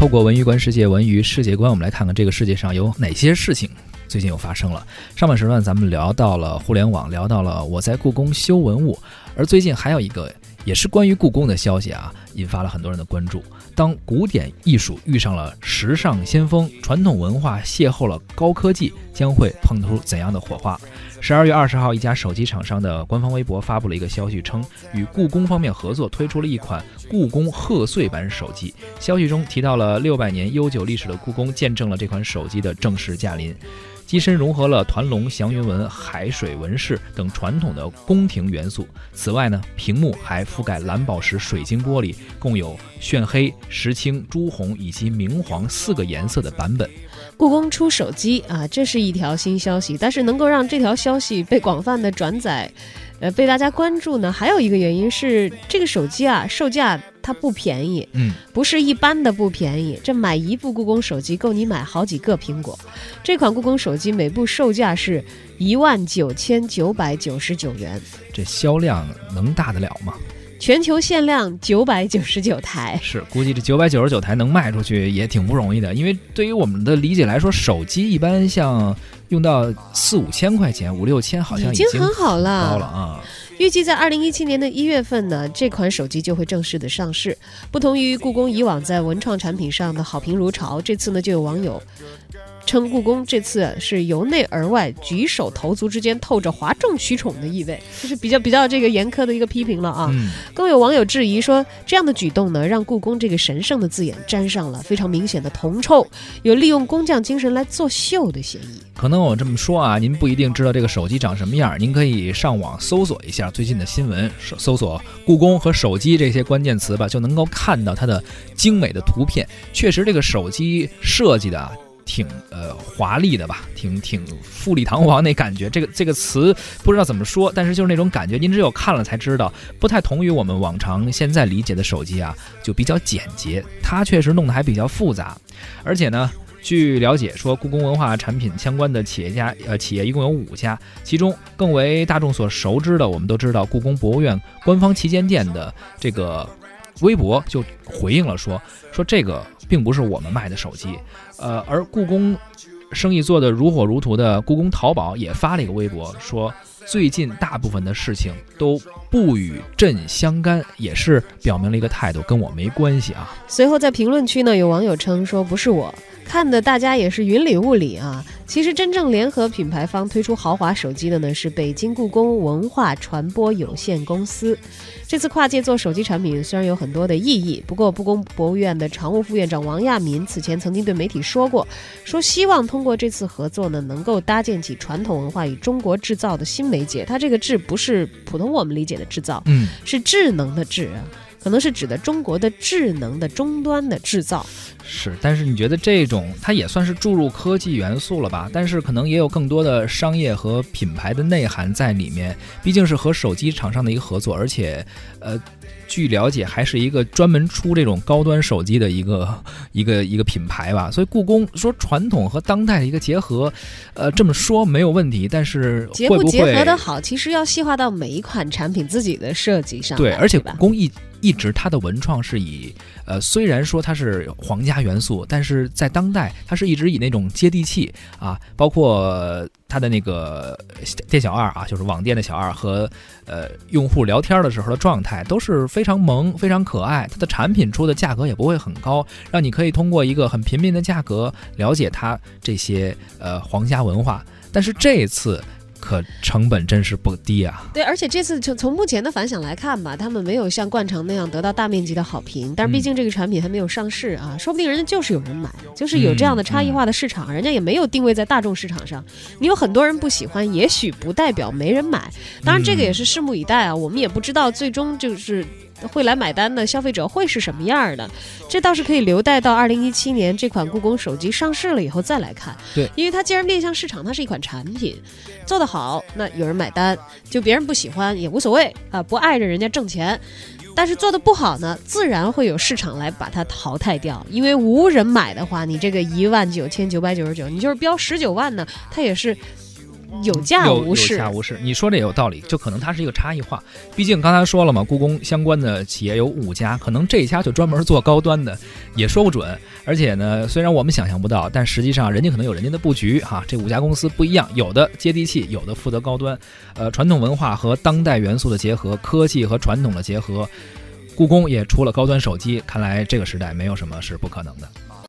透过文娱观世界，文娱世界观，我们来看看这个世界上有哪些事情最近又发生了。上半时段咱们聊到了互联网，聊到了我在故宫修文物，而最近还有一个也是关于故宫的消息啊，引发了很多人的关注。当古典艺术遇上了时尚先锋，传统文化邂逅了高科技，将会碰出怎样的火花？十二月二十号，一家手机厂商的官方微博发布了一个消息，称与故宫方面合作，推出了一款故宫贺岁版手机。消息中提到了六百年悠久历史的故宫，见证了这款手机的正式驾临。机身融合了团龙、祥云纹、海水纹饰等传统的宫廷元素。此外呢，屏幕还覆盖蓝宝石水晶玻璃，共有炫黑、石青、朱红以及明黄四个颜色的版本。故宫出手机啊，这是一条新消息，但是能够让这条消息被广泛的转载。呃，被大家关注呢，还有一个原因是这个手机啊，售价它不便宜，嗯，不是一般的不便宜。这买一部故宫手机够你买好几个苹果。这款故宫手机每部售价是一万九千九百九十九元，这销量能大得了吗？全球限量九百九十九台，是估计这九百九十九台能卖出去也挺不容易的，因为对于我们的理解来说，手机一般像用到四五千块钱、五六千，好像已经很好了。高了啊！预计在二零一七年的一月份呢，这款手机就会正式的上市。不同于故宫以往在文创产品上的好评如潮，这次呢就有网友。称故宫这次是由内而外举手投足之间透着哗众取宠的意味，就是比较比较这个严苛的一个批评了啊。更有网友质疑说，这样的举动呢，让故宫这个神圣的字眼沾上了非常明显的铜臭，有利用工匠精神来作秀的嫌疑。可能我这么说啊，您不一定知道这个手机长什么样，您可以上网搜索一下最近的新闻，搜索故宫和手机这些关键词吧，就能够看到它的精美的图片。确实，这个手机设计的。挺呃华丽的吧，挺挺富丽堂皇那感觉。这个这个词不知道怎么说，但是就是那种感觉，您只有看了才知道。不太同于我们往常现在理解的手机啊，就比较简洁。它确实弄得还比较复杂。而且呢，据了解说，故宫文化产品相关的企业家呃企业一共有五家，其中更为大众所熟知的，我们都知道故宫博物院官方旗舰店的这个。微博就回应了说说这个并不是我们卖的手机，呃，而故宫生意做得如火如荼的故宫淘宝也发了一个微博说，最近大部分的事情都不与朕相干，也是表明了一个态度，跟我没关系啊。随后在评论区呢，有网友称说不是我。看的大家也是云里雾里啊。其实真正联合品牌方推出豪华手机的呢，是北京故宫文化传播有限公司。这次跨界做手机产品虽然有很多的意义，不过故宫博物院的常务副院长王亚民此前曾经对媒体说过，说希望通过这次合作呢，能够搭建起传统文化与中国制造的新媒介。它这个“制”不是普通我们理解的制造，嗯，是智能的“智”啊。可能是指的中国的智能的终端的制造，是。但是你觉得这种它也算是注入科技元素了吧？但是可能也有更多的商业和品牌的内涵在里面。毕竟是和手机厂商的一个合作，而且，呃。据了解，还是一个专门出这种高端手机的一个一个一个品牌吧。所以故宫说传统和当代的一个结合，呃，这么说没有问题。但是结不结合的好，其实要细化到每一款产品自己的设计上。对，而且故宫一一直它的文创是以，呃，虽然说它是皇家元素，但是在当代它是一直以那种接地气啊，包括。它的那个店小二啊，就是网店的小二和呃用户聊天的时候的状态都是非常萌、非常可爱。它的产品出的价格也不会很高，让你可以通过一个很平民的价格了解它这些呃皇家文化。但是这次。可成本真是不低啊！对，而且这次从从目前的反响来看吧，他们没有像冠城那样得到大面积的好评。但是毕竟这个产品还没有上市啊，说不定人家就是有人买，就是有这样的差异化的市场，人家也没有定位在大众市场上。你有很多人不喜欢，也许不代表没人买。当然，这个也是拭目以待啊，我们也不知道最终就是。会来买单的消费者会是什么样的？这倒是可以留待到二零一七年这款故宫手机上市了以后再来看。对，因为它既然面向市场，它是一款产品，做得好，那有人买单，就别人不喜欢也无所谓啊，不碍着人家挣钱。但是做的不好呢，自然会有市场来把它淘汰掉。因为无人买的话，你这个一万九千九百九十九，你就是标十九万呢，它也是。有价无市有。价无市。你说这也有道理，就可能它是一个差异化。毕竟刚才说了嘛，故宫相关的企业有五家，可能这一家就专门做高端的，也说不准。而且呢，虽然我们想象不到，但实际上人家可能有人家的布局哈。这五家公司不一样，有的接地气，有的负责高端，呃，传统文化和当代元素的结合，科技和传统的结合。故宫也出了高端手机，看来这个时代没有什么是不可能的。